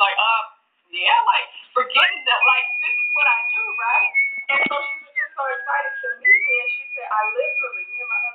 like, um, yeah, like forgetting that, like this is what I do, right? And so she was just so excited to meet me, and she said, I literally, me and my husband